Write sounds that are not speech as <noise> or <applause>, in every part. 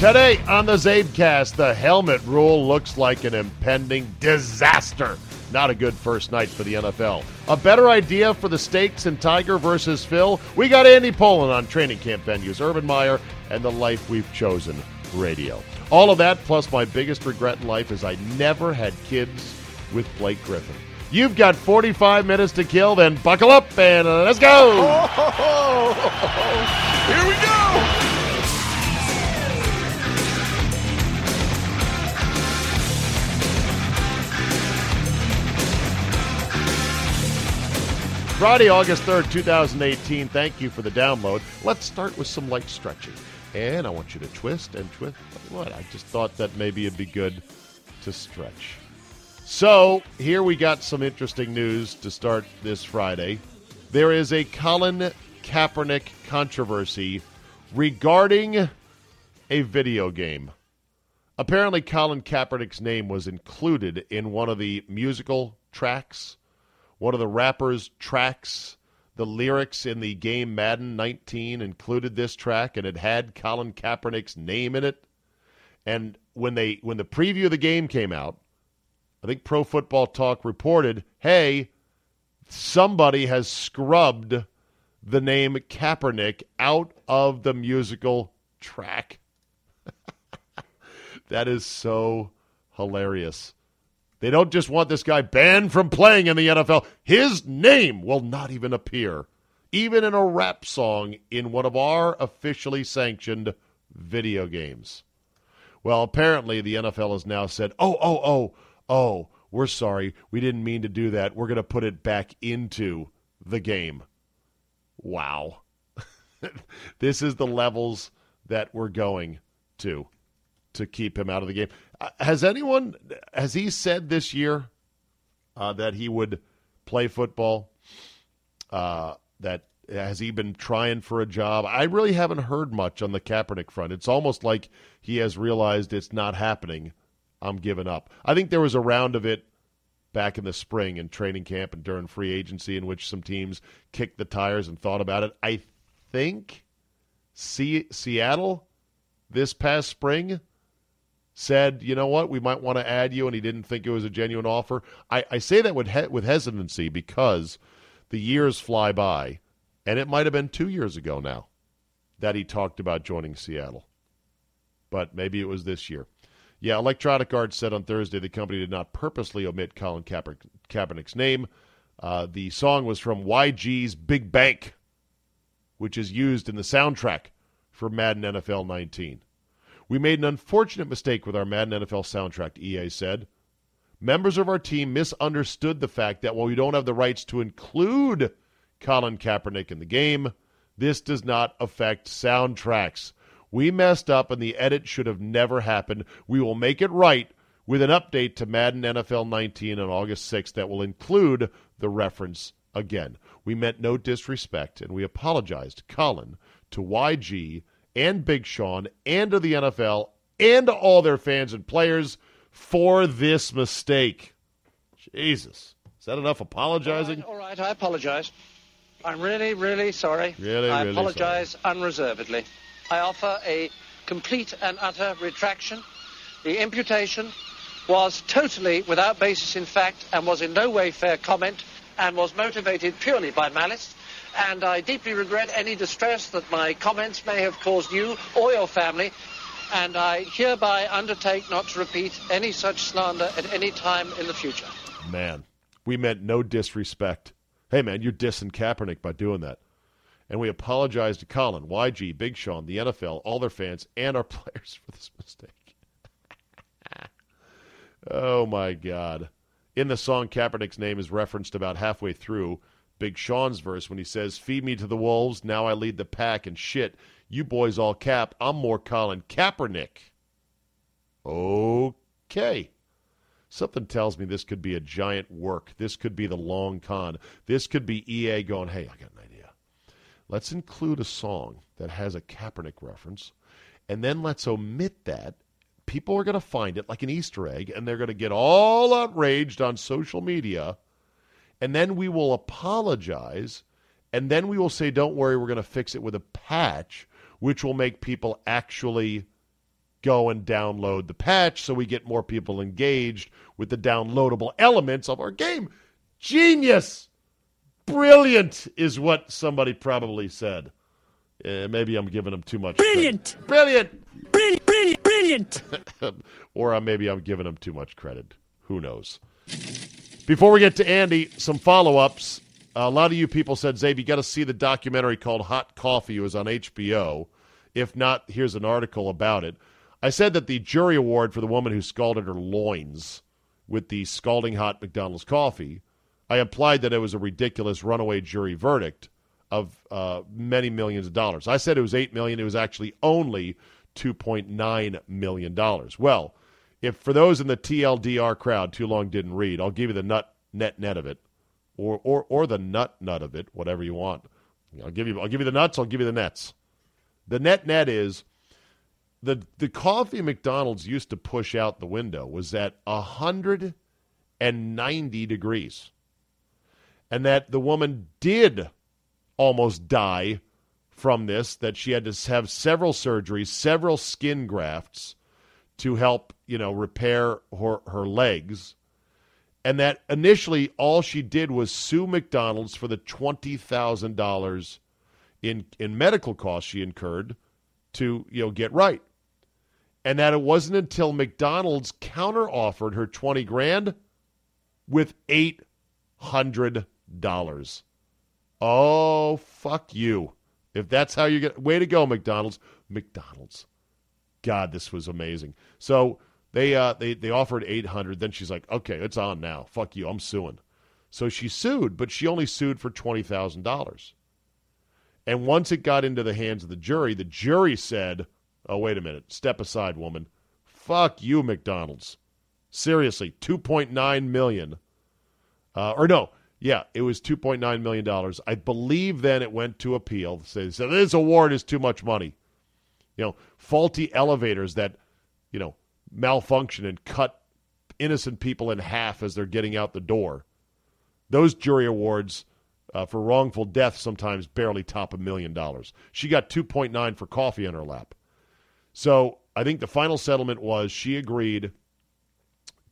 Today on the Czabecast, the helmet rule looks like an impending disaster. Not a good first night for the NFL. A better idea for the stakes in Tiger versus Phil? We got Andy Pollin on training camp venues, Urban Meyer, and the life we've chosen radio. All of that, plus my biggest regret in life is I never had kids with Blake Griffin. You've got 45 minutes to kill, then buckle up and let's go! <laughs> Here we go! Friday, August 3rd, 2018. Thank you for the download. Let's start with some light stretching. And I want you to twist and twist. What? I just thought that maybe it'd be good to stretch. So, here we got some interesting news to start this Friday. There is a Colin Kaepernick controversy regarding a video game. Apparently, Colin Kaepernick's name was included in one of the musical tracks one of the rapper's tracks, the lyrics in the game Madden 19 included this track, and it had Colin Kaepernick's name in it. And when they when the preview of the game came out, I think Pro Football Talk reported, "Hey, somebody has scrubbed the name Kaepernick out of the musical track." <laughs> that is so hilarious. They don't just want this guy banned from playing in the NFL. His name will not even appear, even in a rap song in one of our officially sanctioned video games. Well, apparently the NFL has now said, oh, oh, oh, oh, we're sorry. We didn't mean to do that. We're going to put it back into the game. Wow. <laughs> this is the levels that we're going to to keep him out of the game. Has anyone has he said this year uh, that he would play football? Uh, that has he been trying for a job? I really haven't heard much on the Kaepernick front. It's almost like he has realized it's not happening. I'm giving up. I think there was a round of it back in the spring in training camp and during free agency in which some teams kicked the tires and thought about it. I think C- Seattle this past spring said, you know what, we might want to add you, and he didn't think it was a genuine offer. I, I say that with he- with hesitancy because the years fly by, and it might have been two years ago now that he talked about joining Seattle, but maybe it was this year. Yeah, Electronic Arts said on Thursday the company did not purposely omit Colin Kaeper- Kaepernick's name. Uh, the song was from YG's Big Bank, which is used in the soundtrack for Madden NFL 19. We made an unfortunate mistake with our Madden NFL soundtrack, EA said. Members of our team misunderstood the fact that while we don't have the rights to include Colin Kaepernick in the game, this does not affect soundtracks. We messed up and the edit should have never happened. We will make it right with an update to Madden NFL 19 on August 6th that will include the reference again. We meant no disrespect and we apologized, Colin, to YG and Big Sean and to the NFL and to all their fans and players for this mistake. Jesus. Is that enough apologizing? All right, all right I apologize. I'm really, really sorry. Really, I really apologize unreservedly. I offer a complete and utter retraction. The imputation was totally without basis in fact and was in no way fair comment and was motivated purely by malice and I deeply regret any distress that my comments may have caused you or your family, and I hereby undertake not to repeat any such slander at any time in the future. Man, we meant no disrespect. Hey, man, you're dissing Kaepernick by doing that. And we apologize to Colin, YG, Big Sean, the NFL, all their fans, and our <laughs> players for this mistake. <laughs> oh, my God. In the song, Kaepernick's name is referenced about halfway through Big Sean's verse when he says, Feed me to the wolves, now I lead the pack, and shit, You boys all cap. I'm more Colin Kaepernick. Okay. Something tells me this could be a giant work. This could be the long con. This could be EA going, hey, I got an idea. Let's include a song that has a Kaepernick reference, and then let's omit that. People are going to find it like an Easter egg, and they're going to get all outraged on social media, and then we will apologize, and then we will say, don't worry, we're going to fix it with a patch, which will make people actually go and download the patch so we get more people engaged with the downloadable elements of our game. Genius! Brilliant is what somebody probably said. Uh, maybe I'm giving them too much. Brilliant! Credit. Brilliant! Brilliant! Brilliant! Brilliant! <laughs> or uh, maybe I'm giving them too much credit. Who knows? Before we get to Andy, some follow ups. a lot of you people said, Czabe, you got to see the documentary called Hot Coffee. It was on HBO. If not, here's an article about it. I said that the jury award for the woman who scalded her loins with the scalding hot McDonald's coffee, I implied that it was a ridiculous runaway jury verdict of uh, many millions of dollars. I said it was eight million. It was actually only two point nine million dollars. Well, if for those in the TLDR crowd too long didn't read, I'll give you the nut net net of it, or or or the nut nut of it, whatever you want. I'll give you I'll give you the nuts. I'll give you the nets. The net net is the the coffee McDonald's used to push out the window was at hundred and ninety degrees, and that the woman did almost die from this. That she had to have several surgeries, several skin grafts to help you know repair her her legs. And that initially all she did was sue McDonald's for the twenty thousand dollars in in medical costs she incurred to you know get right and that it wasn't until McDonald's counteroffered her 20 grand with $800. Oh, fuck you. If that's how you get way to go McDonald's. McDonald's. God, this was amazing. So they uh they they offered 800 then she's like, "Okay, it's on now. Fuck you. I'm suing." So she sued, but she only sued for $20,000. And once it got into the hands of the jury, the jury said, Oh, wait a minute. Step aside, woman. Fuck you, McDonald's. Seriously, 2.9 million. Uh, or no, yeah, it was 2.9 million dollars. I believe then it went to appeal. They said this award is too much money. You know, faulty elevators that, you know, malfunction and cut innocent people in half as they're getting out the door. Those jury awards uh, for wrongful death sometimes barely top a million dollars. She got 2.9 for coffee in her lap. So I think the final settlement was she agreed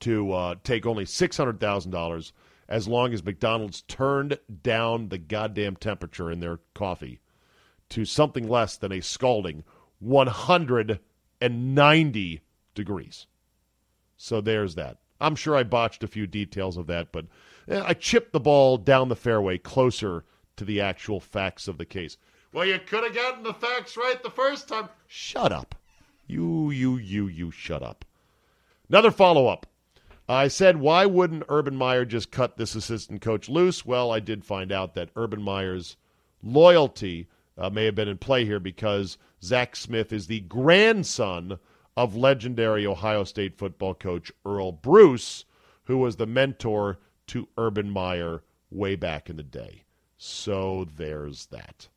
to uh, take only $600,000 as long as McDonald's turned down the goddamn temperature in their coffee to something less than a scalding 190 degrees. So there's that. I'm sure I botched a few details of that, but eh, I chipped the ball down the fairway closer to the actual facts of the case. Well, you could have gotten the facts right the first time. Shut up. You, you, you, you shut up. Another follow up. I said, why wouldn't Urban Meyer just cut this assistant coach loose? Well, I did find out that Urban Meyer's loyalty uh, may have been in play here because Zach Smith is the grandson of legendary Ohio State football coach Earle Bruce, who was the mentor to Urban Meyer way back in the day. So there's that.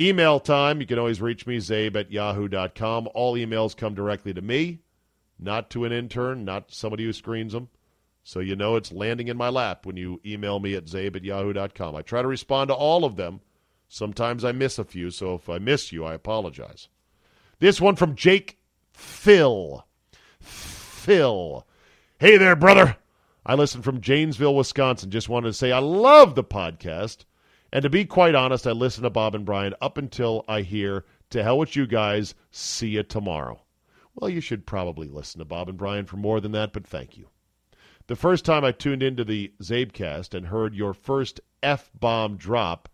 Email time. You can always reach me, zabe at yahoo.com. All emails come directly to me, not to an intern, not somebody who screens them. So you know it's landing in my lap when you email me at zabe at yahoo.com. I try to respond to all of them. Sometimes I miss a few, so if I miss you, I apologize. This one from Jake Phil. Phil. Hey there, brother. I listen from Janesville, Wisconsin. Just wanted to say I love the podcast. And to be quite honest, I listen to Bob and Brian up until I hear, to hell with you guys, see you tomorrow. Well, you should probably listen to Bob and Brian for more than that, but thank you. The first time I tuned into the Czabecast and heard your first F bomb drop,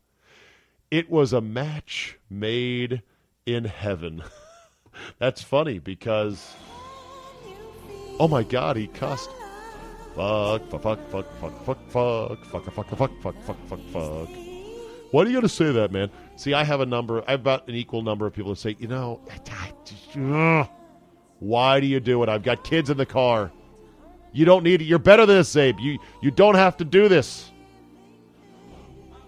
it was a match made in heaven. <laughs> That's funny because, oh my God, he cussed. Fuck, fuck, fuck, fuck, fuck, fuck, fuck, fuck, fuck, fuck, fuck, fuck, fuck, fuck. Why do you to say that, man? See, I have a number. I have about an equal number of people that say, you know, why do you do it? I've got kids in the car. You don't need it. You're better than this, Abe. You you don't have to do this.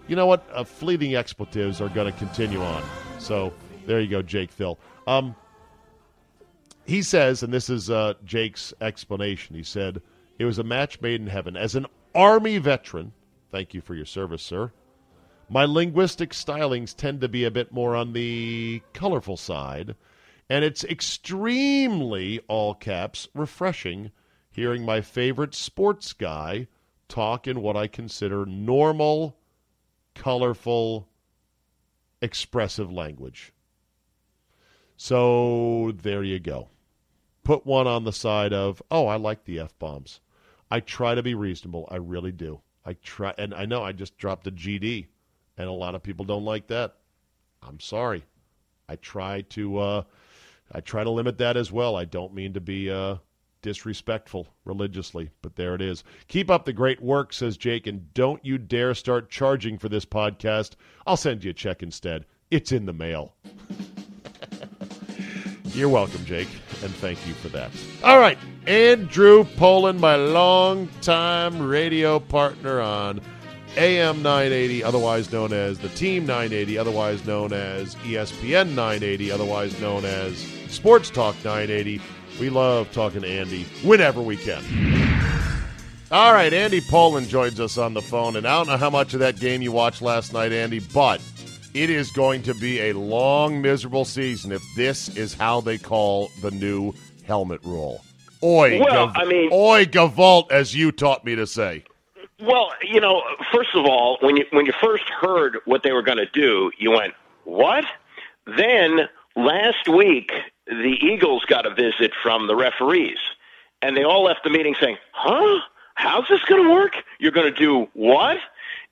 You know what? Uh, fleeting expletives are going to continue on. So there you go, Jake Phil. Um, he says, and this is uh, Jake's explanation. He said it was a match made in heaven. As an Army veteran, thank you for your service, sir. My linguistic stylings tend to be a bit more on the colorful side, and it's extremely, all caps, refreshing hearing my favorite sports guy talk in what I consider normal, colorful, expressive language. So there you go. Put one on the side of, oh, I like the F bombs. I try to be reasonable. I really do. I try, and I know I just dropped a GD, and a lot of people don't like that. I'm sorry. I try to, uh, I try to limit that as well. I don't mean to be uh, disrespectful religiously, but there it is. Keep up the great work, says Jake, and don't you dare start charging for this podcast. I'll send you a check instead. It's in the mail. <laughs> You're welcome, Jake, and thank you for that. All right, Andrew Pollin, my longtime radio partner on AM 980, otherwise known as the Team 980, otherwise known as ESPN 980, otherwise known as Sports Talk 980. We love talking to Andy whenever we can. All right, Andy Pollin joins us on the phone, and I don't know how much of that game you watched last night, Andy, but it is going to be a long, miserable season if this is how they call the new helmet rule. Oi, well, gav- I mean, oi, gavolt, as you taught me to say. Well, you know, first of all, when you when you first heard what they were going to do, you went, "What?" Then last week, the Eagles got a visit from the referees, and they all left the meeting saying, "Huh? How's this going to work? You're going to do what?"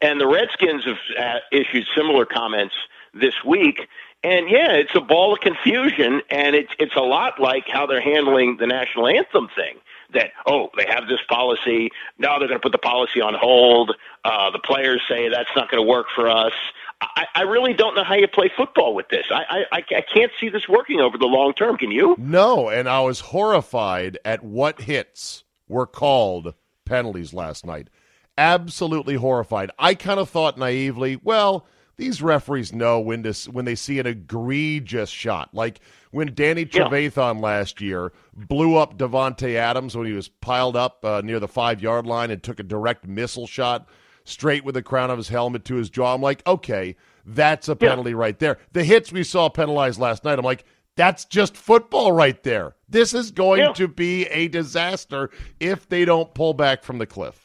And the Redskins have uh, issued similar comments this week. And yeah, it's a ball of confusion, and it's it's a lot like how they're handling the national anthem thing. That oh, they have this policy now they're going to put the policy on hold. Uh, the players say that's not going to work for us. I, I really don't know how you play football with this. I, I I can't see this working over the long term. Can you? No, and I was horrified at what hits were called penalties last night. Absolutely horrified. I kind of thought naively, well, these referees know when to when they see an egregious shot, like when Danny Yeah. Trevathan last year blew up Davante Adams when he was piled up uh, near the five yard line and took a direct missile shot straight with the crown of his helmet to his jaw. I'm like, okay, that's a Yeah. penalty right there. The hits we saw penalized last night, I'm like, that's just football right there. This is going Yeah. to be a disaster if they don't pull back from the cliff.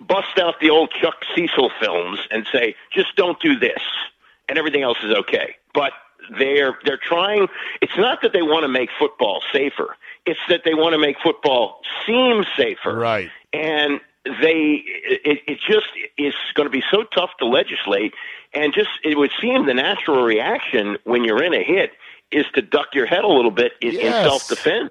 Bust out the old Chuck Cecil films and say, just don't do this, and everything else is okay. But they're they're trying. It's not that they want to make football safer. It's that they want to make football seem safer. Right. And they it, it just is going to be so tough to legislate. And just it would seem the natural reaction when you're in a hit is to duck your head a little bit in, in self defense.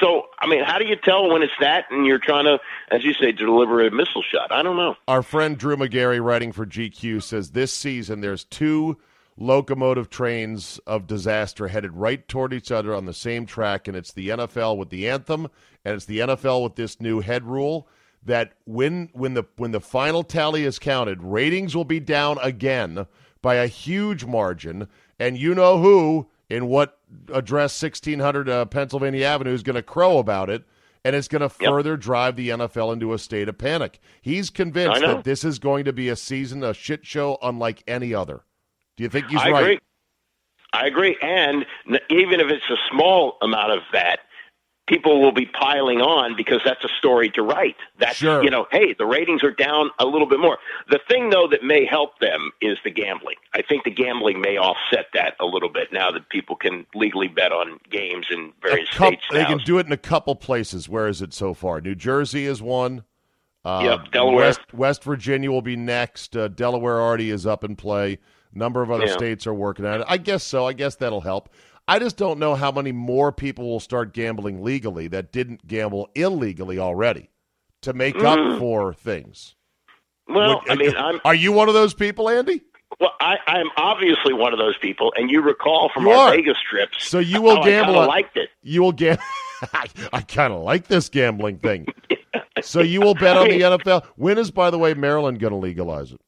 So, I mean, how do you tell when it's that and you're trying to, as you say, deliver a missile shot? I don't know. Our friend Drew Magary, writing for GQ, says this season there's two locomotive trains of disaster headed right toward each other on the same track, and it's the NFL with the anthem, and it's the NFL with this new head rule. That when when the when the final tally is counted, ratings will be down again by a huge margin, and you know who in what address 1600 uh, Pennsylvania Avenue is going to crow about it and it's going to Yep. further drive the NFL into a state of panic. He's convinced that this is going to be a season, a shit show unlike any other. Do you think he's right? I right? agree. I agree. And even if it's a small amount of that, people will be piling on because that's a story to write. That's, Sure. you know, hey, the ratings are down a little bit more. The thing, though, that may help them is the gambling. I think the gambling may offset that a little bit now that people can legally bet on games in various states they now. can do it in a couple places. Where is it so far? New Jersey is one. Uh, Yep, Delaware. West, West Virginia will be next. Uh, Delaware already is up in play. A number of other Yeah. states are working on it. I guess so. I guess that'll help. I just don't know how many more people will start gambling legally that didn't gamble illegally already to make Mm. up for things. well, Would- I mean, I'm are you one of those people, Andy? Well, I, I'm obviously one of those people, and you recall from You our are. Vegas trips. So you will gamble I on- liked it. You will get. <laughs> I, I kind of like this gambling thing. <laughs> So you will bet on the <laughs> NFL. When is, by the way, Maryland going to legalize it?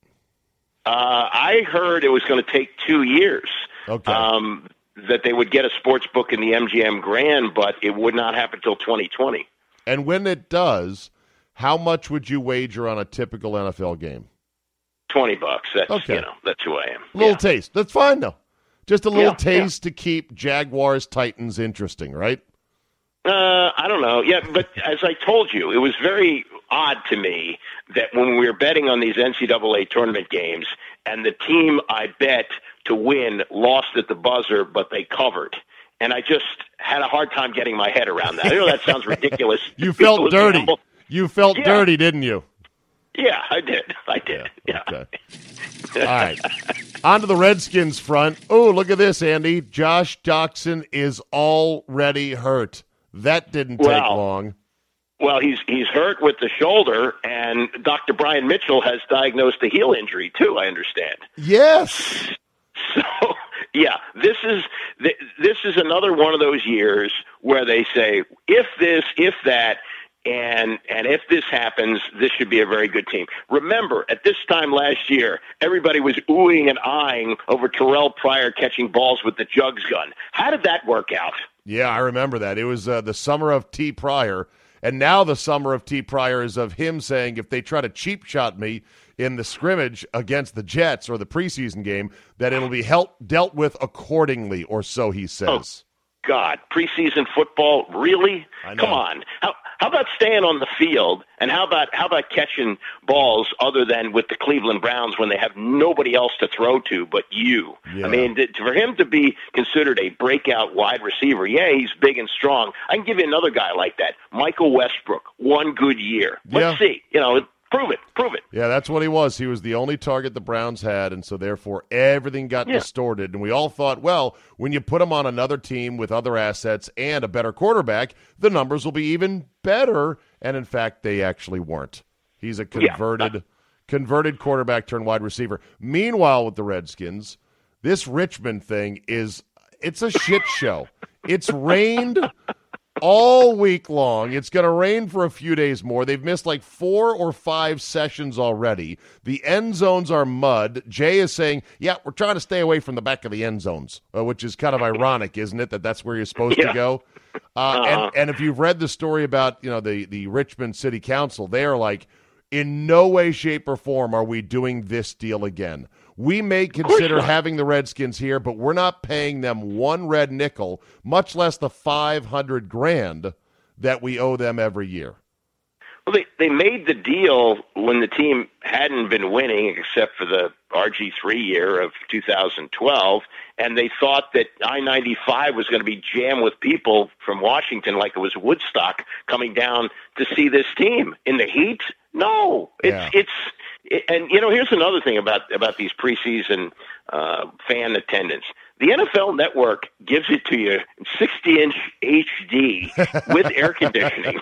Uh, I heard it was going to take two years. Okay. Um, that they would get a sports book in the MGM Grand, but it would not happen until 2020. And when it does, how much would you wager on a typical NFL game? 20 bucks. That's Okay. you know that's who I am. A little Yeah. taste. That's fine though. Just a little Yeah, yeah. taste to keep Jaguars Titans interesting, right? Uh, I don't know. Yeah, but as I told you, it was very odd to me that when we were betting on these NCAA tournament games, and the team I bet to win lost at the buzzer, but they covered. And I just had a hard time getting my head around that. I know that sounds <laughs> ridiculous. You felt dirty. gamble. You felt Yeah. dirty, didn't you? Yeah, I did. <laughs> I did. Yeah. Okay. All right. On to the Redskins front. Oh, look at this, Andy. Josh Doctson is already hurt. That didn't take Wow. long. Well, he's he's hurt with the shoulder, and Dr. Brian Mitchell has diagnosed a heel injury too. I understand. Yes. <laughs> So yeah, this is this is another one of those years where they say if this, if that, and and if this happens, this should be a very good team. Remember, at this time last year, everybody was oohing and eyeing over Terrelle Pryor catching balls with the jugs gun. How did that work out? Yeah, I remember that. It was uh, the summer of T. Pryor, and now the summer of T. Pryor is of him saying if they try to cheap shot me in the scrimmage against the Jets or the preseason game, that it'll be help, dealt with accordingly, or so he says. Oh, God, preseason football, really? I know. Come on. How how about staying on the field and how about how about catching balls other than with the Cleveland Browns when they have nobody else to throw to but you? Yeah. I mean, th- for him to be considered a breakout wide receiver, yeah, he's big and strong. I can give you another guy like that, Michael Westbrook. One good year. Let's Yeah. see. You know, prove it. Prove it. Yeah, that's what he was. He was the only target the Browns had, and so therefore everything got Yeah. distorted. And we all thought, well, when you put him on another team with other assets and a better quarterback, the numbers will be even better. And in fact, they actually weren't. He's a Yeah. converted converted quarterback turned wide receiver. Meanwhile, with the Redskins, this Richmond thing is it's a shit show. It's rained all week long. It's going to rain for a few days more. They've missed like four or five sessions already. The end zones are mud. Jay is saying, "Yeah, we're trying to stay away from the back of the end zones," uh, which is kind of ironic, isn't it? That that's where you're supposed to go. Uh, Uh-huh. and and if you've read the story about you know the the Richmond City Council, they are like, in no way, shape, or form are we doing this deal again. We may consider having the Redskins here, but we're not paying them one red nickel, much less the five hundred grand that we owe them every year. Well, they they made the deal when the team hadn't been winning, except for the RG three year of 2012, and they thought that I-95 was going to be jammed with people from Washington, like it was Woodstock, coming down to see this team in the heat. No, it's Yeah. it's. And you know, here's another thing about about these preseason uh, fan attendance. The NFL Network gives it to you in 60 inch HD <laughs> with air conditioning.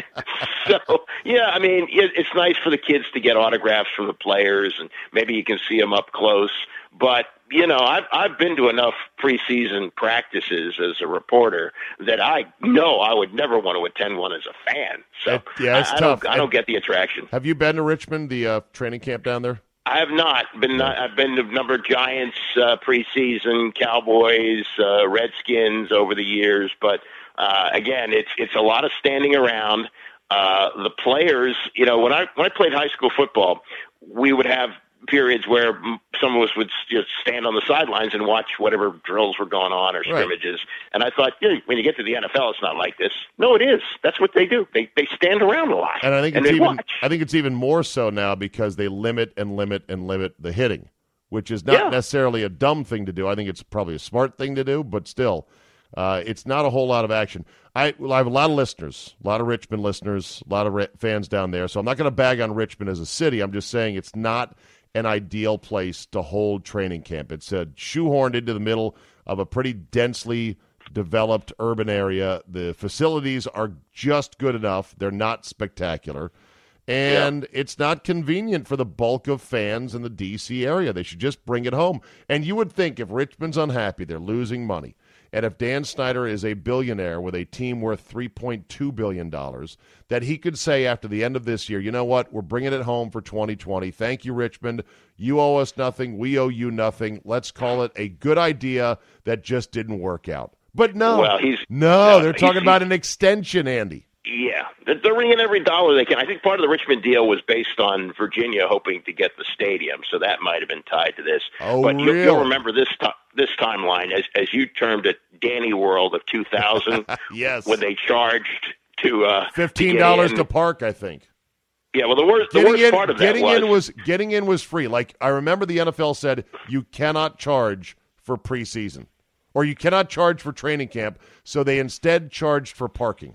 <laughs> so yeah, I mean, it, it's nice for the kids to get autographs from the players, and maybe you can see them up close. But you know, I've I've been to enough preseason practices as a reporter that I know I would never want to attend one as a fan. So It- yeah, it's I, I tough. Don't, I don't get the attraction. Have you been to Richmond, the uh, training camp down there? I have not been. I've been to a number of Giants uh, preseason, Cowboys, uh, Redskins over the years, but uh, again, it's it's a lot of standing around. Uh, the players, you know, when I when I played high school football, we would have periods where some of us would just stand on the sidelines and watch whatever drills were going on or scrimmages. And I thought, yeah, when you get to the NFL, it's not like this. No, it is. That's what they do. They they stand around a lot And I think it's even watch. I think it's even more so now because they limit and limit and limit the hitting, which is not Yeah. necessarily a dumb thing to do. I think it's probably a smart thing to do, but still, uh, it's not a whole lot of action. I, well, I have a lot of listeners, a lot of Richmond listeners, a lot of Ri- fans down there. So I'm not going to bag on Richmond as a city. I'm just saying it's not an ideal place to hold training camp. It's uh, shoehorned into the middle of a pretty densely developed urban area. The facilities are just good enough. They're not spectacular. and it's not convenient for the bulk of fans in the D.C. area. They should just bring it home. And you would think if Richmond's unhappy, they're losing money. And if Dan Snyder is a billionaire with a team worth $3.2 billion, that he could say after the end of this year, you know what, we're bringing it home for 2020. Thank you, Richmond. You owe us nothing. We owe you nothing. Let's call it a good idea that just didn't work out. But no, well, he's, no, no they're talking about an extension, Andy. Yeah, they're ringing every dollar they can. I think part of the Richmond deal was based on Virginia hoping to get the stadium, so that might have been tied to this. Oh, but really? you'll, you'll remember this t- this timeline as as you termed it, Danny World of 2000. <laughs> yes, when they charged to uh, fifteen dollars to park, I think. Yeah, well, the worst, the getting worst in, part of that was, in was getting in was free. Like I remember, the NFL said you cannot charge for preseason, or you cannot charge for training camp. So they instead charged for parking.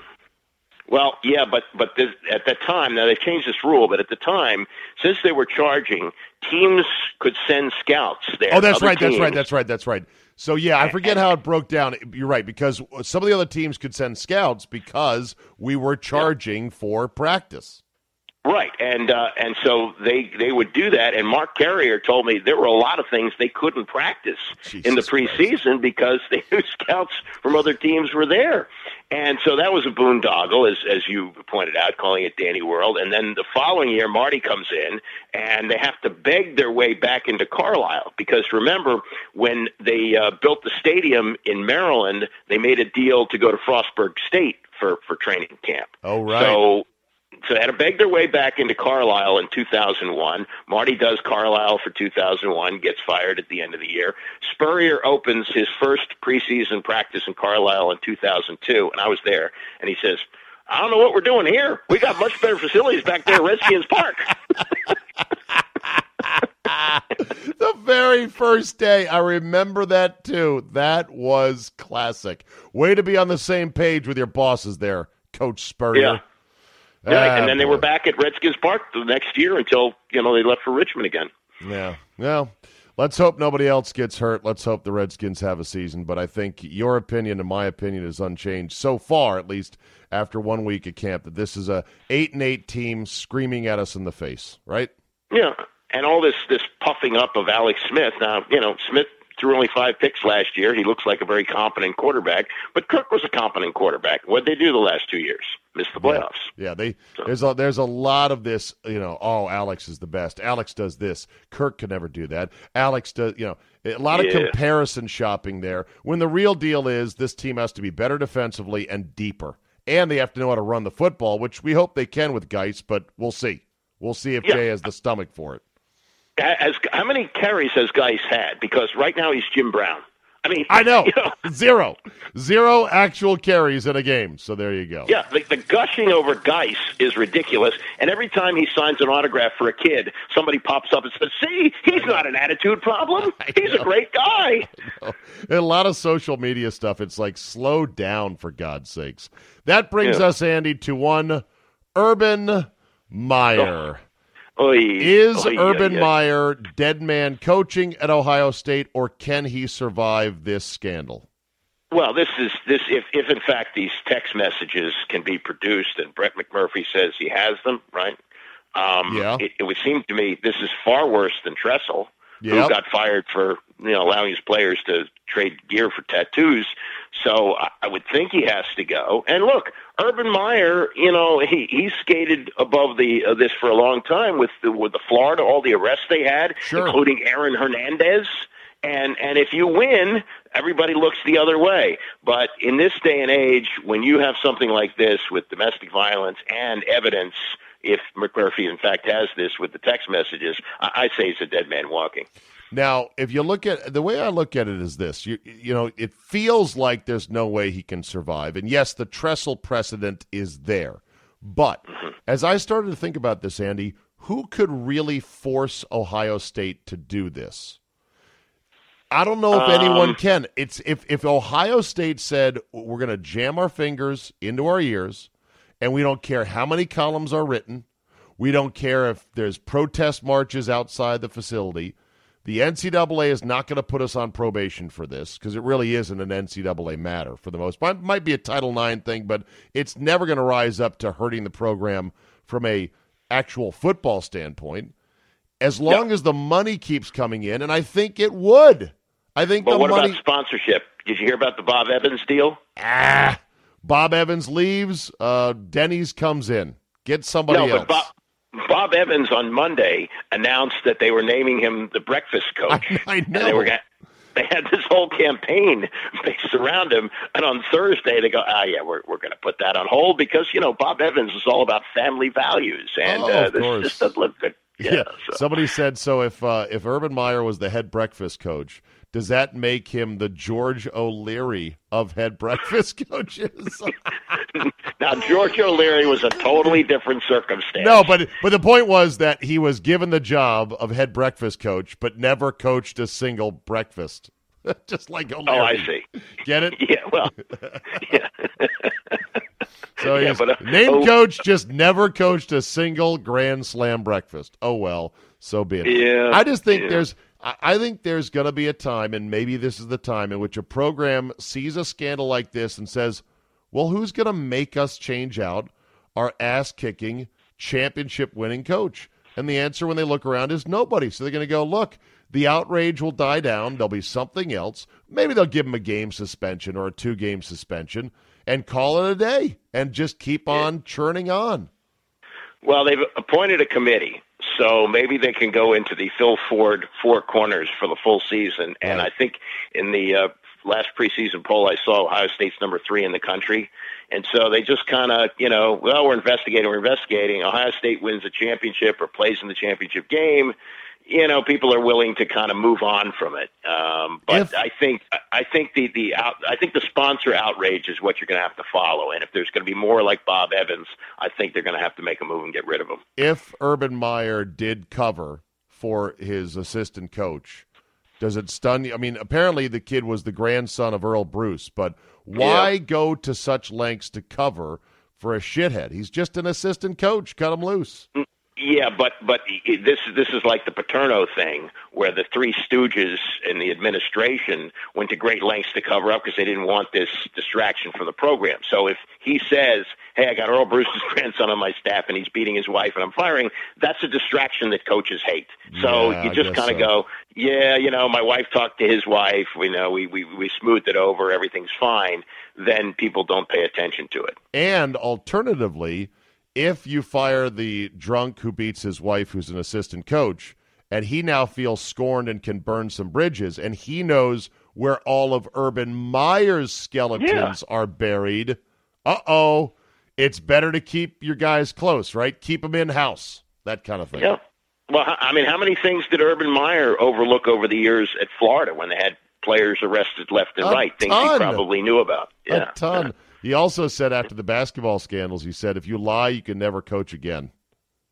Well, yeah, but but this, at that time, now they've changed this rule, but at the time, since they were charging, teams could send scouts there. Oh, that's right, teams. that's right, that's right, that's right. So yeah, I forget how it broke down. You're right because some of the other teams could send scouts because we were charging for practice. Right, and uh, and so they they would do that. And Mark Carrier told me there were a lot of things they couldn't practice Jesus in the preseason Christ. because <laughs> they knew scouts from other teams were there. And so that was a boondoggle, as as you pointed out, calling it Danny World. And then the following year, Marty comes in, and they have to beg their way back into Carlisle because remember when they uh, built the stadium in Maryland, they made a deal to go to Frostburg State for for training camp. Oh right. So so they had to beg their way back into Carlisle in 2001. Marty does Carlisle for 2001, gets fired at the end of the year. Spurrier opens his first preseason practice in Carlisle in 2002, and I was there, and he says, I don't know what we're doing here. We got much better facilities back there at Redskins Park. <laughs> the very first day, I remember that too. That was classic. Way to be on the same page with your bosses there, Coach Spurrier. Yeah. Right, Ah, and then they were back at Redskins Park the next year until you know they left for Richmond again. Yeah. Well, let's hope nobody else gets hurt. Let's hope the Redskins have a season. But I think your opinion and my opinion is unchanged so far, at least after one week at camp, that this is a eight and eight team screaming at us in the face, right? Yeah, and all this this puffing up of Alex Smith. Now, you know, Smith threw only five picks last year. He looks like a very competent quarterback, but Kirk was a competent quarterback. What did they do the last two years? Missed the playoffs. Yeah, they there's a there's a lot of this, you know, oh, Alex is the best. Alex does this. Kirk can never do that. Alex does, you know, a lot of Yeah. comparison shopping there. When the real deal is this team has to be better defensively and deeper. And they have to know how to run the football, which we hope they can with Guice, but we'll see. We'll see if Yeah. Jay has the stomach for it. As how many carries has Guice had? Because right now he's Jim Brown. I mean, I know. <laughs> You know Zero. Zero actual carries in a game. So there you go. Yeah, the, the gushing over Guice is ridiculous. And every time he signs an autograph for a kid, somebody pops up and says, "See, he's not an attitude problem. <laughs> He's a great guy." <laughs> A lot of social media stuff. It's like slow down for God's sakes. That brings Yeah. us, Andy, to one Urban Meyer. Oh. Oy, Is oy, Urban oy. Meyer dead man coaching at Ohio State, or can he survive this scandal? Well, this is this if if in fact these text messages can be produced, and Brett McMurphy says he has them, right? Um, Yeah. It, it would seem to me this is far worse than Tressel, Yep. who got fired for you know allowing his players to trade gear for tattoos. So I, would think he has to go. And look, Urban Meyer, you know, he he skated above the uh, this for a long time with the, with the Florida, all the arrests they had, Sure. including Aaron Hernandez. And and if you win, everybody looks the other way. But in this day and age, when you have something like this with domestic violence and evidence, if McMurphy in fact has this with the text messages, I, I say he's a dead man walking. Now, if you look at the way I look at it is this, you you know, it feels like there's no way he can survive. And yes, the Tressel precedent is there. But as I started to think about this, Andy, who could really force Ohio State to do this? I don't know if anyone Um, can. It's if if Ohio State said we're going to jam our fingers into our ears and we don't care how many columns are written, we don't care if there's protest marches outside the facility. The NCAA is not going to put us on probation for this because it really isn't an NCAA matter for the most part. It might be a Title IX thing, but it's never going to rise up to hurting the program from a actual football standpoint, as long as the money keeps coming in, and I think it would. I think But the what money. about sponsorship? Did you hear about the Bob Evans deal? ah, Bob Evans leaves. Uh, Denny's comes in. Get somebody no, else. Bob, Bob Evans on Monday announced that they were naming him the breakfast coach. I, I And they were they had this whole campaign <laughs> based around him, and on Thursday they go, "Ah, yeah, we're we're going to put that on hold because you know Bob Evans is all about family values, and Oh, uh, this course. just doesn't look good." Yeah. so- Somebody said so. If uh, if Urban Meyer was the head breakfast coach, does that make him the George O'Leary of head <laughs> breakfast coaches? <laughs> now George O'Leary was a totally different circumstance. no, but but the point was that he was given the job of head breakfast coach, but never coached a single breakfast. <laughs> Just like O'Leary. oh, I see. Get it? Yeah, well, yeah. So Yeah, but, uh, named oh- coach, just never coached a single Grand Slam breakfast. Oh well, so be it. Yeah, I just think yeah. there's, I think there's going to be a time, and maybe this is the time in which a program sees a scandal like this and says, "Well, who's going to make us change out our ass kicking, championship winning coach?" And the answer, when they look around, is nobody. So they're going to go, "Look." The outrage will die down. There'll be something else. Maybe they'll give him a game suspension or a two game suspension and call it a day and just keep on churning on. Well, they've appointed a committee, so maybe they can go into the Phil Ford four corners for the full season. And I think in the uh, last preseason poll I saw, Ohio State's number three in the country. And so they just kind of, you know, well, we're investigating, we're investigating. Ohio State wins a championship or plays in the championship game. You know, people are willing to kind of move on from it. Um, but If- I think I think the the out, I think the sponsor outrage is what you're going to have to follow. And if there's going to be more like Bob Evans, I think they're going to have to make a move and get rid of him. If Urban Meyer did cover for his assistant coach, does it stun you? I mean, apparently the kid was the grandson of Earle Bruce, but why Yeah. go to such lengths to cover for a shithead? He's just an assistant coach. Cut him loose. Yeah, but but this this is like the Paterno thing, where the three stooges in the administration went to great lengths to cover up because they didn't want this distraction from the program. So if he says, "Hey, I got Earle Bruce's <laughs> grandson on my staff and he's beating his wife and I'm firing," that's a distraction that coaches hate. So Yeah, you just kind of so. go, "Yeah, you know, my wife talked to his wife. We know we we we smoothed it over. Everything's fine." Then people don't pay attention to it. And alternatively, if you fire the drunk who beats his wife, who's an assistant coach, and he now feels scorned and can burn some bridges, and he knows where all of Urban Meyer's skeletons are buried, uh oh, it's better to keep your guys close, right? Keep them in house, that kind of thing. Yeah. Well, I mean, how many things did Urban Meyer overlook over the years at Florida when they had players arrested left and A right? Things ton. he probably knew about. Yeah. A ton. He also said after the basketball scandals, he said, if you lie, you can never coach again.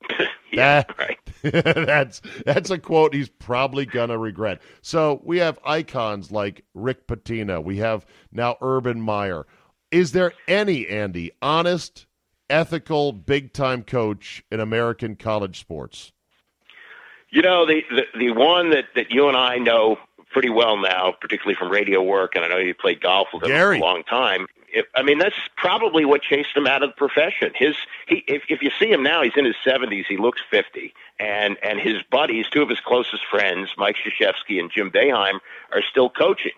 <laughs> yeah. That- Right. <laughs> that's that's a quote he's probably gonna regret. So we have icons like Rick Pitino. We have now Urban Meyer. Is there any Andy honest, ethical, big time coach in American college sports? You know, the, the the one that that you and I know pretty well now, particularly from radio work, and I know you played golf with him Gary. for a long time. If, I mean, that's probably what chased him out of the profession. His he, if if you see him now, he's in his seventies. He looks fifty, and and his buddies, two of his closest friends, Mike Krzyzewski and Jim Boeheim, are still coaching.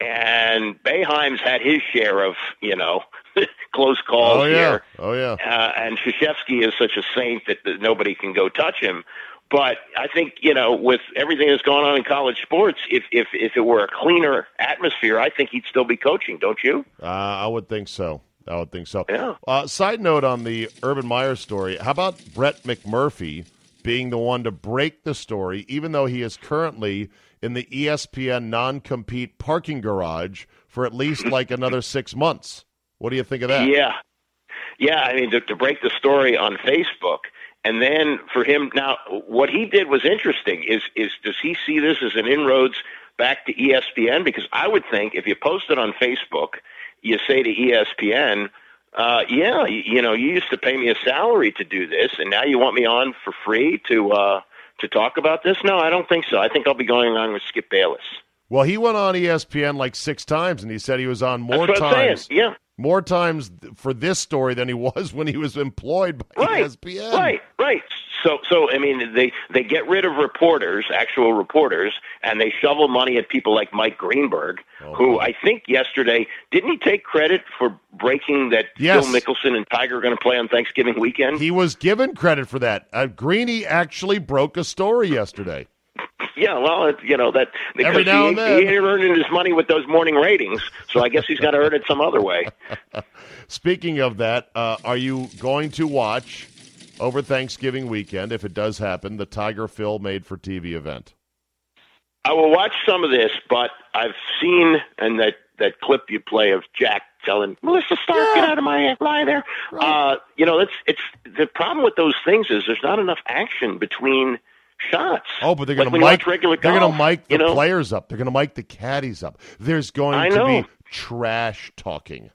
And Boeheim's had his share of you know <laughs> close calls oh yeah, here oh yeah. uh, and Krzyzewski is such a saint that, that nobody can go touch him. But I think you know, with everything that's going on in college sports, if if if it were a cleaner atmosphere, I think he'd still be coaching. Don't you? Uh, I would think so. I would think so. Yeah. Uh, side note on the Urban Meyer story: How about Brett McMurphy being the one to break the story, even though he is currently in the ESPN non-compete parking garage for at least like another <laughs> six months? What do you think of that? Yeah, yeah. I mean, to, to break the story on Facebook, and then for him now, what he did was interesting. Is is does he see this as an inroads back to ESPN? Because I would think if you post it on Facebook, you say to ESPN. Uh, yeah, you, you know, you used to pay me a salary to do this, and now you want me on for free to uh, to talk about this? No, I don't think so. I think I'll be going on with Skip Bayless. Well, he went on ESPN like six times, and he said he was on more times. Yeah, more times for this story than he <laughs> was when he was employed by right, ESPN. right, right. So, so I mean, they they get rid of reporters, actual reporters, and they shovel money at people like Mike Greenberg, Oh, who. I think yesterday didn't he take credit for breaking that Yes. Phil Mickelson and Tiger are going to play on Thanksgiving weekend? He was given credit for that. Uh, Greeny actually broke a story yesterday. Yeah, well, it, you know that because Every now he, and then. he ain't earning his money with those morning ratings, so I guess he's got to earn it some other way. <laughs> Speaking of that, uh, are you going to watch over Thanksgiving weekend, if it does happen, the Tiger Phil made for TV event? I will watch some of this, but I've seen and that that clip you play of Jack telling Melissa Stark, get out of my lie there. Uh, you know, it's it's the problem with those things is there's not enough action between shots. Oh, but they're going when to you mic. watch regular They're going to mic the you know? players up. They're going to mic the caddies up. There's going I to know. be trash talking.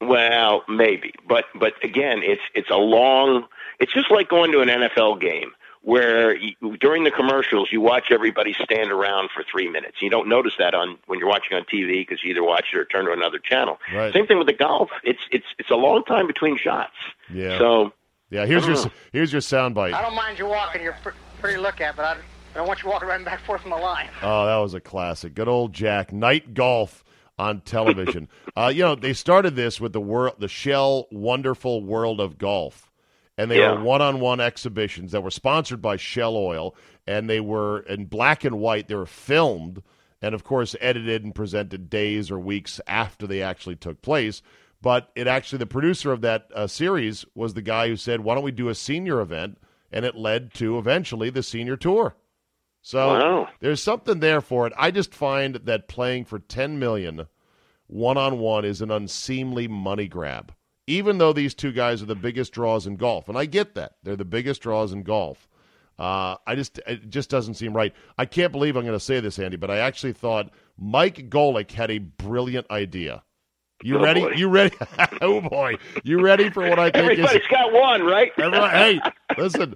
Well, maybe, but but again, it's it's a long. It's just like going to an NFL game where you, during the commercials you watch everybody stand around for three minutes. You don't notice that on when you're watching on TV because you either watch it or turn to another channel. Right. Same thing with the golf. It's it's it's a long time between shots. Yeah. So Yeah. Here's your Oh. here's your soundbite. I don't mind you walking. You're pr- pretty look at, but I, I don't want you walking right back and forth from the line. Oh, that was a classic. Good old Jack. Night golf on television. <laughs> uh, you know, they started this with the world, the Shell Wonderful World of Golf, and they Yeah. were one-on-one exhibitions that were sponsored by Shell Oil, and they were in black and white. They were filmed and, of course, edited and presented days or weeks after they actually took place. But it actually, the producer of that uh, series was the guy who said, "Why don't we do a senior event?" And it led to eventually the senior tour. So Wow. there's something there for it. I just find that playing for 10 million one on one is an unseemly money grab. Even though these two guys are the biggest draws in golf, and I get that they're the biggest draws in golf. Uh, I just it just doesn't seem right. I can't believe I'm going to say this, Andy, but I actually thought Mike Golic had a brilliant idea. You Oh, ready? boy. You ready? <laughs> oh boy, you ready for what I think is everybody's got one, right? Everyone, hey, <laughs> listen.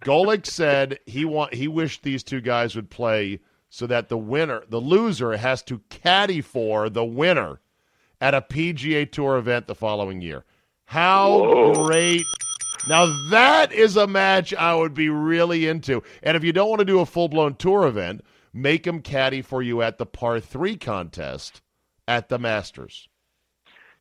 Golic said he want he wished these two guys would play so that the winner, the loser, has to caddy for the winner at a PGA Tour event the following year. How Whoa. great! Now that is a match I would be really into. And if you don't want to do a full blown tour event, make them caddy for you at the par three contest at the Masters.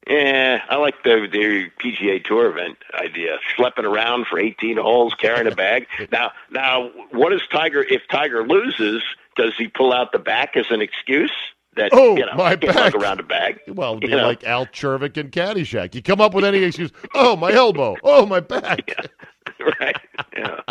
Yeah, I like the the PGA Tour event idea. Schlepping around for 18 holes, carrying a bag. <laughs> now, now, what is Tiger? If Tiger loses, does he pull out the back as an excuse? That Oh, you know, my back. around a bag. Well, it'd be know? like Al Czervik and Caddyshack. You come up with any excuse. Oh, my elbow. Oh, my back. <laughs> right? Yeah. <laughs>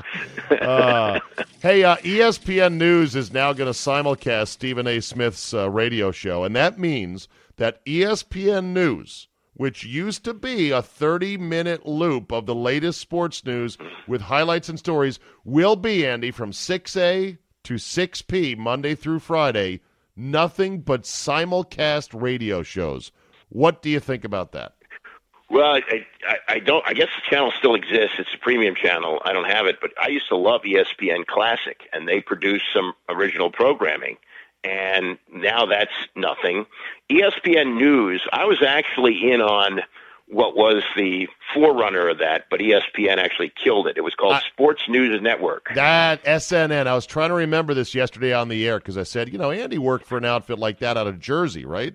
Uh, hey, uh, ESPN News is now going to simulcast Stephen A. Smith's uh, radio show, and that means that ESPN News, which used to be a 30 minute loop of the latest sports news with highlights and stories, will be, Andy, from 6A to 6P, Monday through Friday, nothing but simulcast radio shows. What do you think about that? Well, I, I, I don't. I guess the channel still exists. It's a premium channel. I don't have it, but I used to love ESPN Classic, and they produced some original programming. And now that's nothing. ESPN News. I was actually in on what was the forerunner of that, but ESPN actually killed it. It was called I- Sports News Network. That SNN. I was trying to remember this yesterday on the air because I said, you know, Andy worked for an outfit like that out of Jersey, right?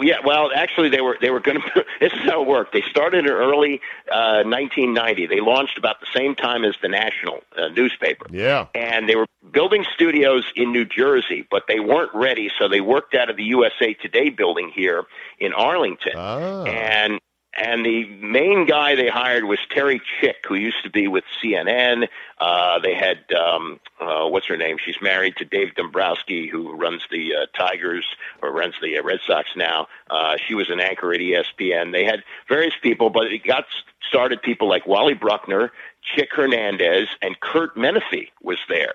Yeah, well, actually, they were they were going <laughs> to. This is how it worked. They started in early uh, 1990. They launched about the same time as the National uh, newspaper. Yeah. and they were building studios in New Jersey, but they weren't ready, so they worked out of the USA Today building here in Arlington. Ah. And and the main guy they hired was Terry Chick, who used to be with CNN. Uh, they had um, uh, what's her name? She's married to Dave Dombrowski, who runs the uh, Tigers or runs the uh, Red Sox now. Uh, she was an anchor at ESPN. They had various people, but it got started. People like Wally Bruckner, Chick Hernandez, and Kurt Menefee was there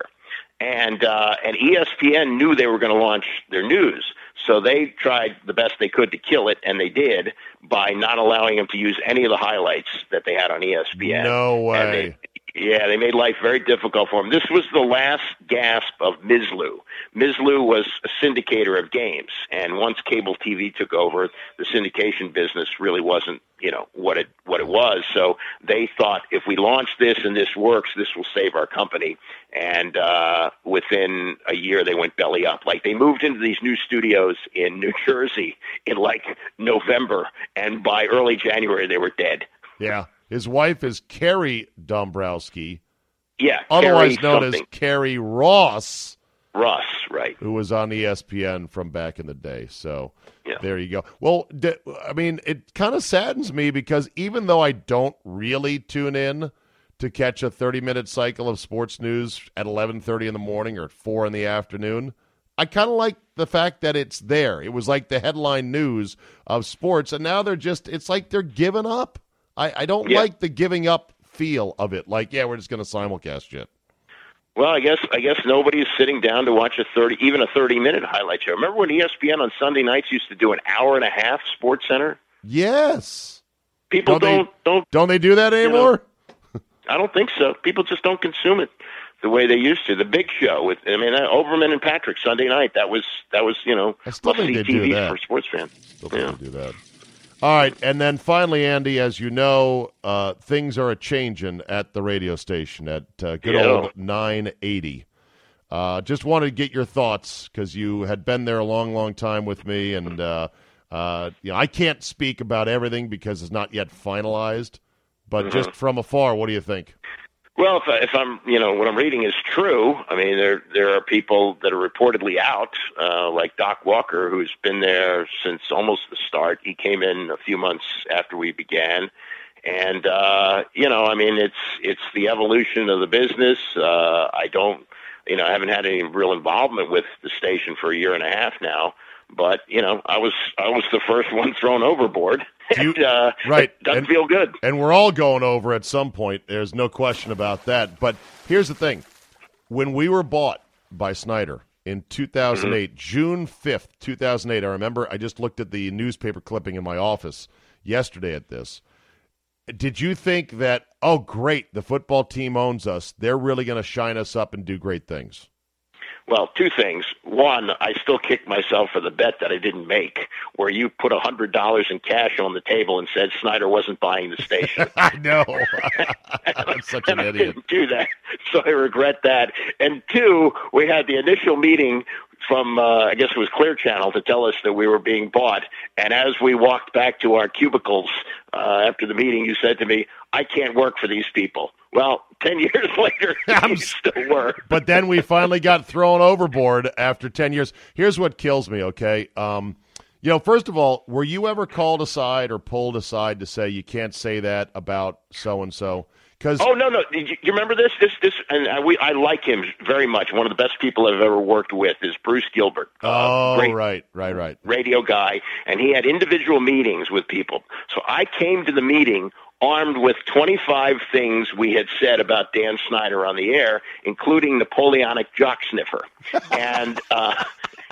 and uh, and ESPN knew they were going to launch their news, so they tried the best they could to kill it, and they did by not allowing them to use any of the highlights that they had on ESPN. No And way. they, Yeah, they made life very difficult for him. This was the last gasp of Mizlou. Mizlou was a syndicator of games, and once cable TV took over, the syndication business really wasn't, you know, what it what it was. So they thought if we launch this and this works, this will save our company. And uh, within a year, they went belly up. Like they moved into these new studios in New Jersey in like November, and by early January, they were dead. Yeah. His wife is Karie Dombrowski, Yeah, otherwise known something. as Karie Ross, Ross, right? who was on ESPN from back in the day. So Yeah. there you go. Well, d- I mean, it kind of saddens me because even though I don't really tune in to catch a 30-minute cycle of sports news at 11:30 in the morning or at 4 in the afternoon, I kind of like the fact that it's there. It was like the headline news of sports, and now they're just, it's like they're giving up. I, I don't Yeah. like the giving up feel of it. Like, yeah, we're just going to simulcast it. Well, I guess I guess nobody's sitting down to watch a thirty, even a thirty-minute highlight show. Remember when ESPN on Sunday nights used to do an hour and a half Sports Center? Yes. People Don't don't don't. Don't they do that anymore? I don't think so. People just don't consume it the way they used to. The Big Show with I mean uh, Olbermann and Patrick Sunday night. That was that was you know I still must think see they do TV that. for sports fans. Still think Yeah. they do that. All right, and then finally, Andy, as you know, uh, things are a changing at the radio station at uh, good Yeah. old 980. Uh, just wanted to get your thoughts because you had been there a long, long time with me, and uh, uh, you know I can't speak about everything because it's not yet finalized. But just from afar, what do you think? Well, if, I, if I'm, you know, what I'm reading is true. I mean, there there are people that are reportedly out, uh, like Doc Walker, who's been there since almost the start. He came in a few months after we began, and uh, you know, I mean, it's it's the evolution of the business. Uh, I don't, you know, I haven't had any real involvement with the station for a year and a half now. But you know, I was I was the first one thrown overboard. <laughs> You- and, uh, right. doesn't And- feel good. And we're all going over at some point. There's no question about that. But here's the thing when we were bought by Snyder in 2008, June 5th, 2008, I remember I just looked at the newspaper clipping in my office yesterday at this. Did you think that, oh, great, the football team owns us? They're really going to shine us up and do great things? Well, two things. One, I still kick myself for the bet that I didn't make, where you put a hundred dollars in cash on the table and said Snyder wasn't buying the station. <laughs> I know. <laughs> I'm such an and I idiot. didn't do that, <laughs> so I regret that. And two, we had the initial meeting from uh, I guess it was Clear Channel to tell us that we were being bought. And as we walked back to our cubicles uh, after the meeting, you said to me, "I can't work for these people." Well, ten <laughs> years later, <laughs> I'm still work. but then we finally got thrown overboard after 10 years. Here's what kills me, okay? Um, you know, first of all, were you ever called aside or pulled aside to say you can't say that about so and so? Because Oh no, no! You, you remember this? This, this, and I, we, I like him very much. One of the best people I've ever worked with is Bruce Gilbert. Uh, oh, great right, right, right. radio guy, and he had individual meetings with people. So I came to the meeting armed with 25 things we had said about Dan Snyder on the air, including Napoleonic jock sniffer. <laughs> and uh,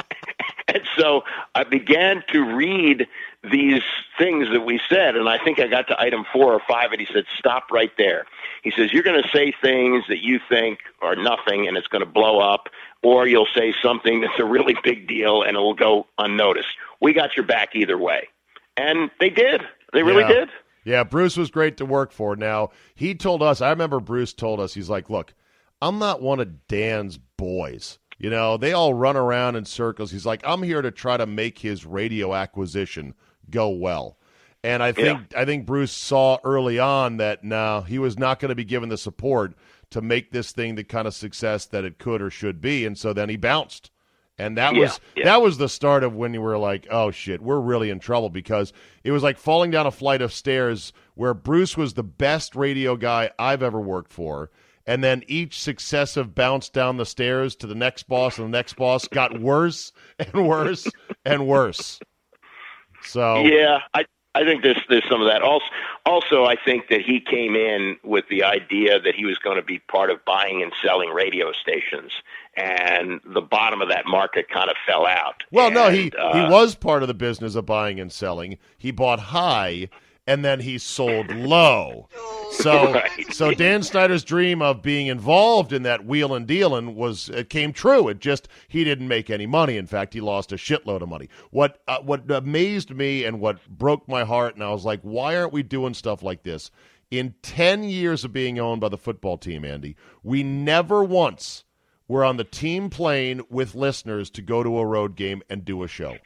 <laughs> and so I began to read these things that we said, and I think I got to item four or five, and he said, "Stop right there." He says, "You're going to say things that you think are nothing, and it's going to blow up, or you'll say something that's a really big deal, and it will go unnoticed. We got your back either way." And they did. They really Yeah. did. Yeah, Bruce was great to work for. Now, he told us, I remember Bruce told us, he's like, look, I'm not one of Dan's boys. You know, they all run around in circles. He's like, I'm here to try to make his radio acquisition go well. And I think I think Bruce saw early on that now he was not going to be given the support to make this thing the kind of success that it could or should be, and so then he bounced. And that Yeah, was yeah. that was the start of when you were like, oh shit, we're really in trouble because it was like falling down a flight of stairs where Bruce was the best radio guy I've ever worked for. And then each successive bounce down the stairs to the next boss and the next boss got worse and worse and worse. So Yeah, I I think there's there's some of that. Also, also I think that he came in with the idea that he was going to be part of buying and selling radio stations, and the bottom of that market kind of fell out. Well, no, he uh, he was part of the business of buying and selling. He bought high, and then he sold low. So, <laughs> Right. so Dan Snyder's dream of being involved in that wheel and dealing was it came true. It just he didn't make any money. In fact, he lost a shitload of money. What uh, what amazed me and what broke my heart, and I was like, why aren't we doing stuff like this? In ten years of being owned by the football team, Andy, we never once were on the team plane with listeners to go to a road game and do a show.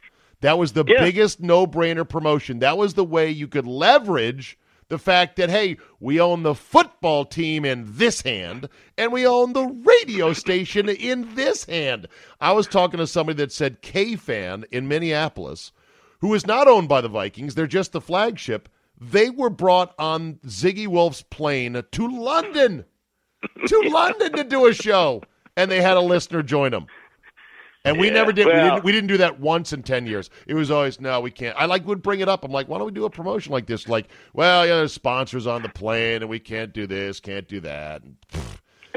That was the Yeah. biggest no-brainer promotion. That was the way you could leverage the fact that hey, we own the football team in this hand and we own the radio <laughs> station in this hand. I was talking to somebody that said KFAN in Minneapolis, who is not owned by the Vikings, they're just the flagship. They were brought on Zygi Wilf's plane to London to <laughs> London to do a show, and they had a listener join them. And we Yeah, never did. we, didn't, we didn't do that once in ten years. It was always no, we can't. I like would bring it up. I'm like, why don't we do a promotion like this? Like, well, yeah, there's sponsors on the plane, and we can't do this, can't do that. And,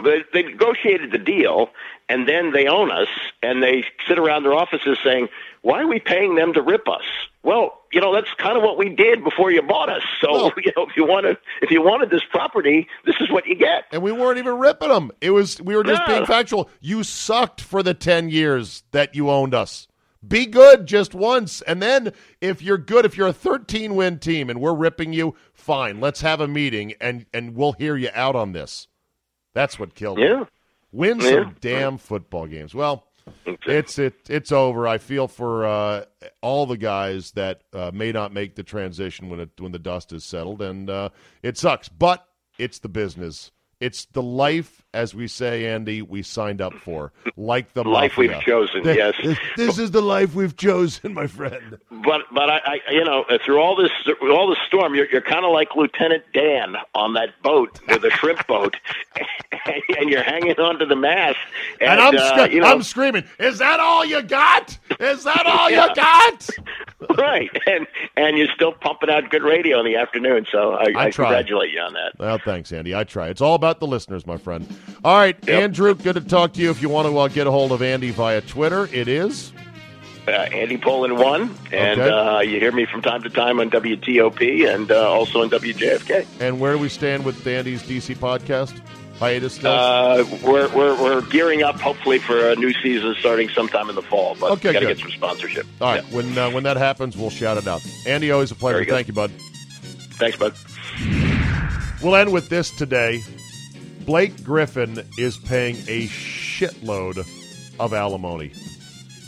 They, they negotiated the deal, and then they own us, and they sit around their offices saying, "Why are we paying them to rip us?" Well, you know that's kind of what we did before you bought us. So Well- <laughs> you know, if you wanted, if you wanted this property, this is what you get. and we weren't even ripping them. It was we were just No. being factual. You sucked for the ten years that you owned us. Be good just once, and then if you're good, if you're a 13 win team and we're ripping you, fine. Let's have a meeting and and we'll hear you out on this. That's what killed me. Yeah. Win Yeah. some damn football games. Well, it's it it's over. I feel for uh, all the guys that uh, may not make the transition when it when the dust is settled, and uh, it sucks. But it's the business. It's the life, as we say, Andy. We signed up for, like the Life mafia. we've chosen, Th- yes. This, this is the life we've chosen, my friend. But but I, I you know through all this through all the storm, you're you're kind of like Lieutenant Dan on that boat, with the shrimp <laughs> boat, and, <laughs> and you're hanging onto the mast. And, And, I'm, uh, scre- you know, I'm screaming. Is that all you got? Is that all <laughs> Yeah. you got? <laughs> right, and and you're still pumping out good radio in the afternoon. So I, I I, congratulate you on that. Well, thanks, Andy. I try. It's all about the listeners, my friend. All right, Yep. Andrew, good to talk to you. If you want to uh, get a hold of Andy via Twitter, it is. Uh, Andy Pollin one, and Okay. uh, you hear me from time to time on WTOP and uh, also on WJFK. And where do we stand with Andy's DC podcast? Hiatus still? Uh, we're, we're we're gearing up, hopefully, for a new season starting sometime in the fall. But Okay, got to get some sponsorship. all right, Yeah. when uh, when that happens, we'll shout it out. Andy, always a pleasure. Thank you, bud. Thanks, bud. We'll end with this today. Blake Griffin is paying a shitload of alimony.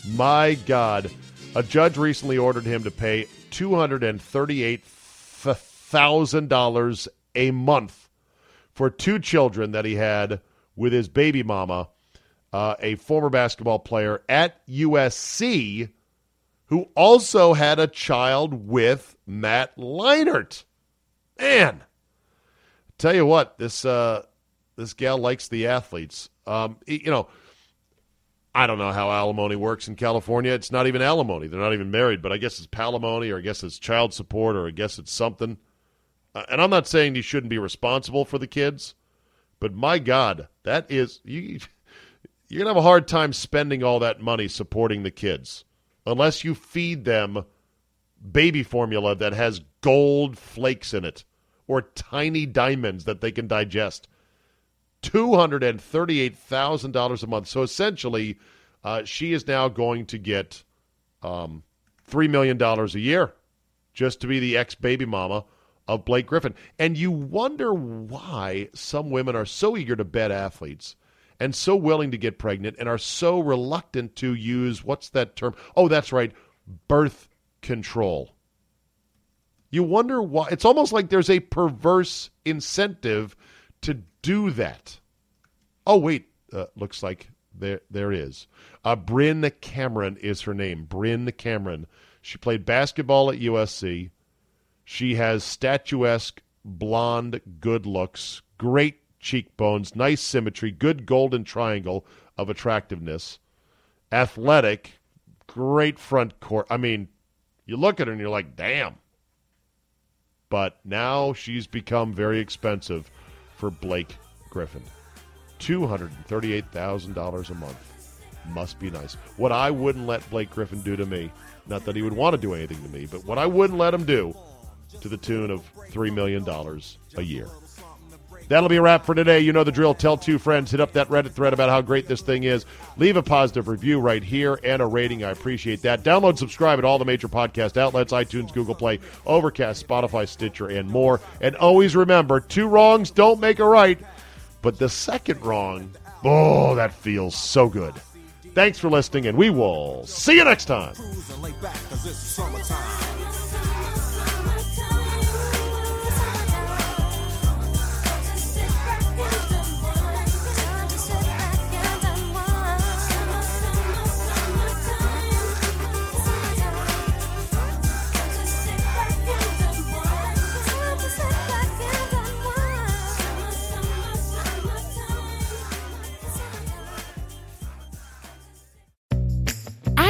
My God. A judge recently ordered him to pay $238,000 a month for two children that he had with his baby mama, uh, a former basketball player at USC, who also had a child with Matt Leinart. Man, tell you what, this uh, this gal likes the athletes. Um, you know, I don't know how alimony works in California. It's not even alimony; they're not even married. But I guess it's palimony, or I guess it's child support, or I guess it's something. Uh, and I'm not saying you shouldn't be responsible for the kids, but my God, that is you. You're gonna have a hard time spending all that money supporting the kids unless you feed them baby formula that has gold flakes in it or tiny diamonds that they can digest. $238,000 a month. So essentially, uh, she is now going to get um, $3 million a year just to be the ex baby mama of Blake Griffin. And you wonder why some women are so eager to bet athletes and so willing to get pregnant and are so reluctant to use what's that term? Oh, that's right, birth control. You wonder why. It's almost like there's a perverse incentive to do that. Oh, wait. Uh, looks like there there is. Uh, Bryn Cameron is her name. Bryn Cameron. She played basketball at USC. She has statuesque, blonde, good looks, great cheekbones, nice symmetry, good golden triangle of attractiveness, athletic, great front court. I mean, you look at her and you're like, damn. But now she's become very expensive for Blake Griffin. $238,000 a month. Must be nice. What I wouldn't let Blake Griffin do to me, not that he would want to do anything to me, but what I wouldn't let him do to the tune of $3 million a year. That'll be a wrap for today. You know the drill. Tell two friends. Hit up that Reddit thread about how great this thing is. Leave a positive review right here and a rating. I appreciate that. Download, subscribe at all the major podcast outlets iTunes, Google Play, Overcast, Spotify, Stitcher, and more. And always remember two wrongs don't make a right, but the second wrong, oh, that feels so good. Thanks for listening, and we will see you next time.